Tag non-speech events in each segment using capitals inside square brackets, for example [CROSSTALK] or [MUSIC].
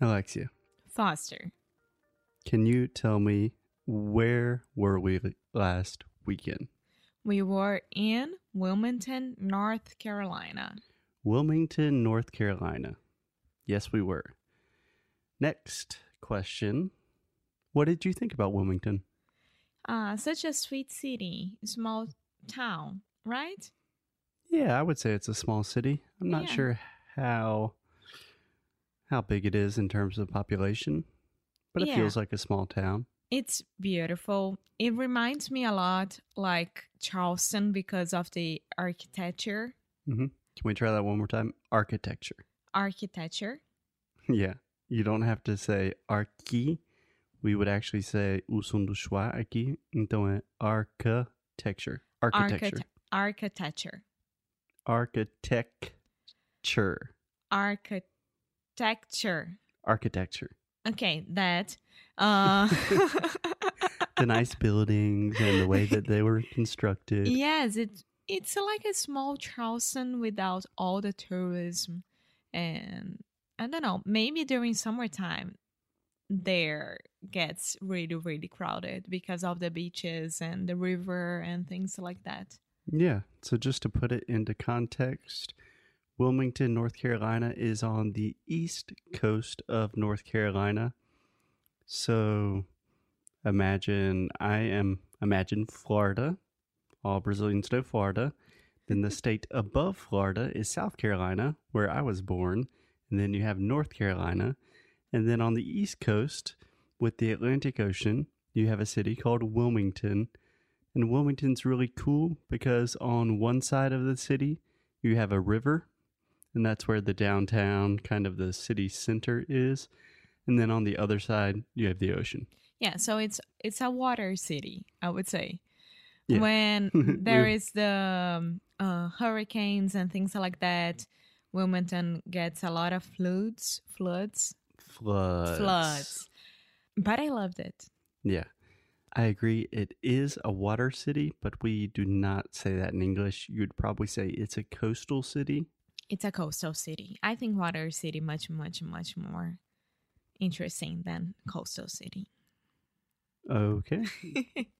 Alexia, Foster. can you tell me where were we last weekend? We were in Wilmington, North Carolina. Wilmington, North Carolina. Yes, we were. Next question. What did you think about Wilmington? Uh, such a sweet city, small town, right? Yeah, I would say it's a small city. I'm not Yeah. sure how how big it is in terms of population, but it Yeah. feels like a small town. It's beautiful. It reminds me a lot like Charleston because of the architecture. Mm-hmm. Can we try that one more time? Architecture. Architecture. [LAUGHS] Yeah. You don't have to say arqui. We would actually say o som do schwa aqui. Então é architecture. Architecture. Architect- architecture. Architecture. Architecture. Architecture. Architecture. Okay, that. [LAUGHS] Uh, [LAUGHS] The nice buildings and the way that they were constructed. yes, it it's like a small Charleston without all the tourism, and I don't know. Maybe during summertime, there gets really really crowded because of the beaches and the river and things like that. Yeah. So just to put it into context, Wilmington, North Carolina is on the east coast of North Carolina. So imagine I am imagine Florida. All Brazilians know Florida. Then the state above Florida is South Carolina, where I was born. And then you have North Carolina. And then on the east coast, with the Atlantic Ocean, you have a city called Wilmington. And Wilmington's really cool because on one side of the city, you have a river, and that's where the downtown, kind of the city center is. And then on the other side, you have the ocean. Yeah, so it's it's a water city, I would say. Yeah. When [LAUGHS] there is the um, uh, hurricanes and things like that, Wilmington gets a lot of floods, floods, Floods. floods. But I loved it. Yeah. I agree. It is a water city, but we do not say that in English. You'd probably say it's a coastal city. It's a coastal city. I think water city much, much, much more interesting than coastal city. Okay. [LAUGHS]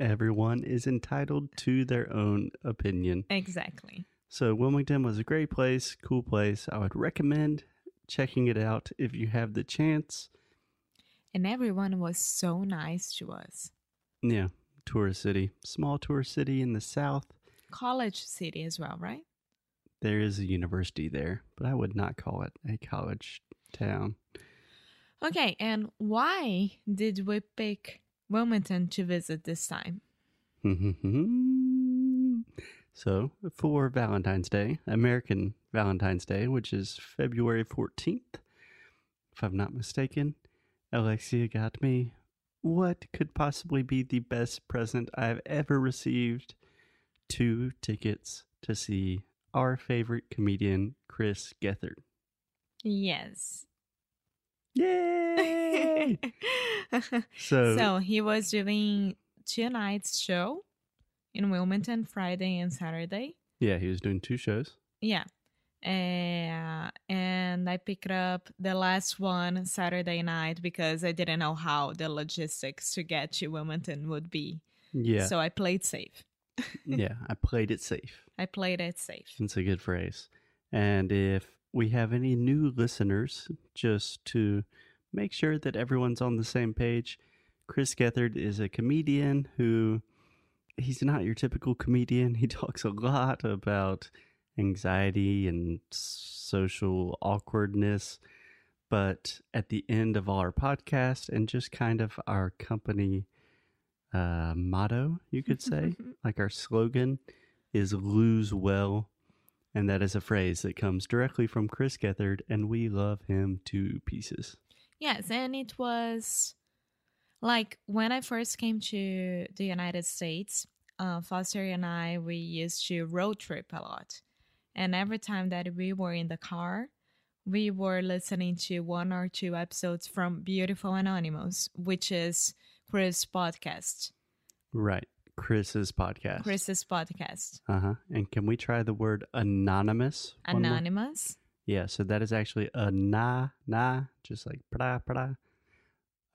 Everyone is entitled to their own opinion. exactly. So Wilmington was a great place, cool place. I would recommend checking it out if you have the chance. And everyone was so nice to us. Yeah, tourist city, small tourist city in the south. College city as well, right? There is a university there, but I would not call it a college town. Okay, and why did we pick Wilmington to visit this time? [LAUGHS] so, for Valentine's Day, American Valentine's Day, which is February 14th, if I'm not mistaken, Alexia got me what could possibly be the best present I've ever received two tickets to see our favorite comedian, Chris Gethard. Yes. Yay! [LAUGHS] so, so he was doing two nights show in Wilmington, Friday and Saturday. yeah, he was doing two shows. Yeah. Uh, and I picked up the last one Saturday night because I didn't know how the logistics to get to Wilmington would be. Yeah, So I played safe. [LAUGHS] yeah, I played it safe. I played it safe. That's a good phrase. And if we have any new listeners, just to make sure that everyone's on the same page, Chris Gethard is a comedian who he's not your typical comedian. [LAUGHS] He talks a lot about anxiety and social awkwardness. But at the end of all our podcast and just kind of our company uh, motto, you could say, [LAUGHS] like our slogan, is lose well. And that is a phrase that comes directly from Chris Gethard, and we love him to pieces. Yes, and it was like when I first came to the United States, uh, Foster and I we used to road trip a lot, and every time that we were in the car, we were listening to one or two episodes from Beautiful Anonymous, which is Chris' podcast, Right. Chris's podcast. Chris's podcast, Uh huh. And can we try the word anonymous? Anonymous. Yeah, so that is actually a na na, just like pra pra,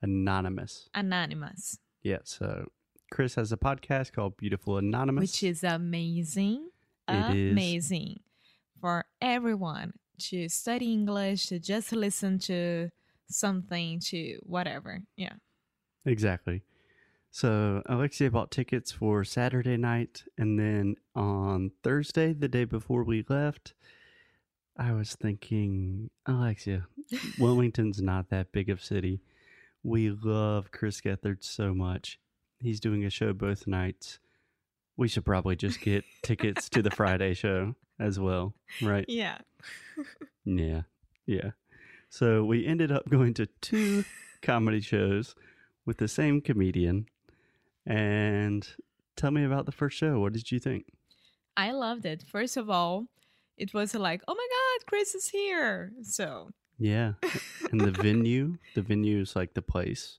anonymous. Anonymous, Yeah, so Chris has a podcast called Beautiful Anonymous. which is amazing. It is. amazing for everyone to study English, to just listen to something, to whatever. Yeah. Exactly. So Alexia bought tickets for Saturday night, and then on Thursday, the day before we left, I was thinking, Alexia, [LAUGHS] Wilmington's not that big of city. We love Chris Gethard so much. He's doing a show both nights. We should probably just get [LAUGHS] tickets to the Friday show as well, right? Yeah. [LAUGHS] Yeah. Yeah. So we ended up going to two comedy shows with the same comedian. And tell me about the first show. What did you think? I loved it. First of all, it was like, oh my God, Chris is here. So, Yeah. And the [LAUGHS] venue, the venue is like the place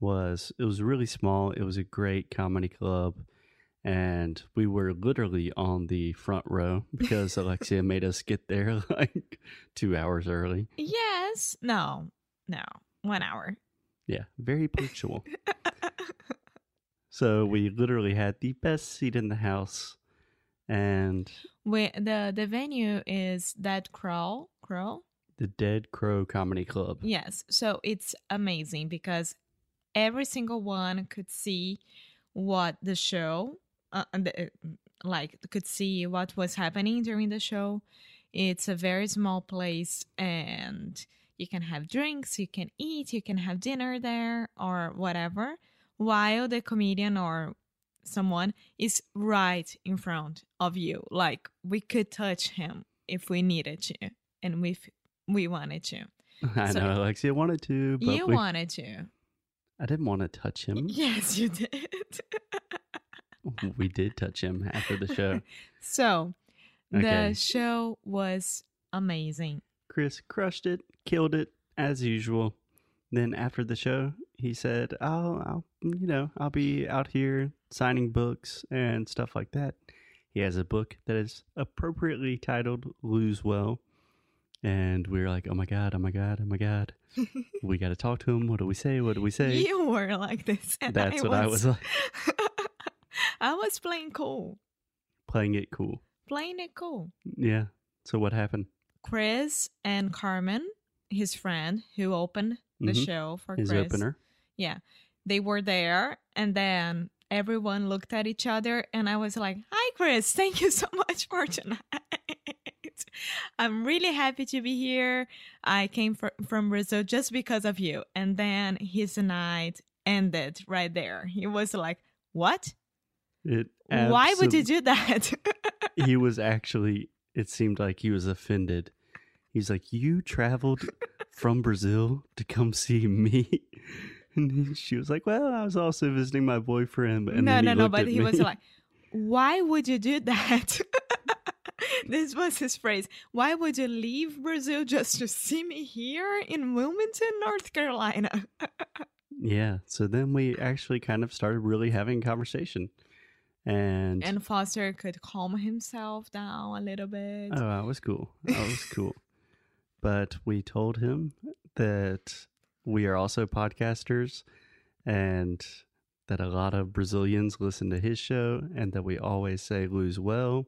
was it was really small. It was a great comedy club. And we were literally on the front row because Alexia made us get there [LAUGHS] like two hours early. yes. No, no, one hour. Yeah, very punctual. So we literally had the best seat in the house, and we, the, the venue is Dead Crow. Crow? the Dead Crow Comedy Club. Yes. So it's amazing because every single one could see what the show, uh, the, like, could see what was happening during the show. It's a very small place and you can have drinks, you can eat, you can have dinner there or whatever, while the comedian or someone is right in front of you. Like, we could touch him if we needed to and we we wanted to. [LAUGHS] I So- know Alexia wanted to, but You we, wanted to. I didn't want to touch him. [LAUGHS] Yes, you did. [LAUGHS] we did touch him after the show. so, Okay. the show was amazing. Chris crushed it, killed it as usual. Then after the show, he said, "I'll, I'll, you know, I'll be out here signing books and stuff like that." He has a book that is appropriately titled "Lose Well," and we were like, "Oh my god! Oh my god! Oh my god! [LAUGHS] we got to talk to him. What do we say? What do we say?" You were like this. That's I what I was like, [LAUGHS] I was playing cool. playing it cool. Playing it cool. Yeah. So what happened? Chris and Carmen, his friend who opened the Mhm. show for His Chris. opener. Yeah. They were there and then everyone looked at each other and I was like, "Hi Chris, thank you so much for tonight. [LAUGHS] I'm really happy to be here. I came fr- from Brazil just because of you." And then his night ended right there. He was like, "What? It. Why would you do that?" [LAUGHS] he was actually it seemed like he was offended he's like you traveled [LAUGHS] from brazil to come see me [LAUGHS] and he- she was like well i was also visiting my boyfriend and no, no, no. But he me. was like, "Why would you do that?" [LAUGHS] this was his phrase. Why would you leave Brazil just to see me here in Wilmington, North Carolina? yeah so then we actually kind of started really having a conversation and, and Foster could calm himself down a little bit. oh i was cool i was [LAUGHS] cool but we told him that we are also podcasters and that a lot of Brazilians listen to his show and that we always say lose well.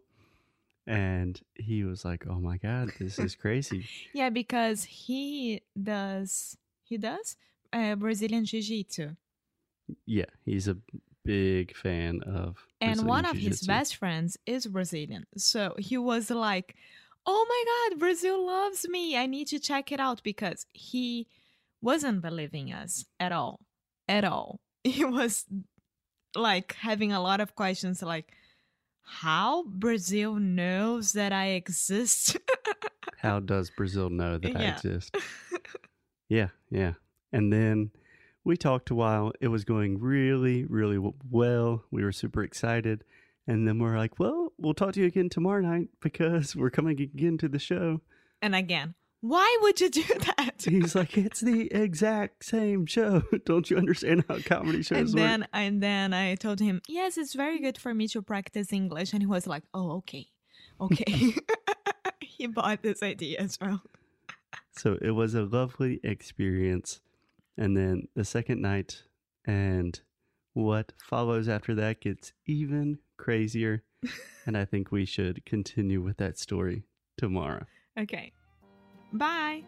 And he was like, Oh my God, this is [LAUGHS] crazy. Yeah, because he does. He does uh, Brazilian Jiu-Jitsu. yeah, he's a big fan of. and Brazilian one of his Jiu-Jitsu. best friends is Brazilian. So he was like, "Oh my god, Brazil loves me. I need to check it out because he wasn't believing us at all. At all. [LAUGHS] He was like having a lot of questions like how Brazil knows that I exist. How does Brazil know that I [LAUGHS] exist? [LAUGHS] Yeah, yeah. And then we talked a while. It was going really, really well. We were super excited. And then we're like, well, we'll talk to you again tomorrow night because we're coming again to the show. and again, why would you do [LAUGHS] that? He's like, it's the exact same show. [LAUGHS] Don't you understand how comedy shows and work? then and then I told him, "Yes, it's very good for me to practice English." And he was like, "Oh, okay." Okay. [LAUGHS] he bought this idea as well. So it was a lovely experience. And then the second night and what follows after that gets even crazier. and I think we should continue with that story tomorrow. Okay. Bye.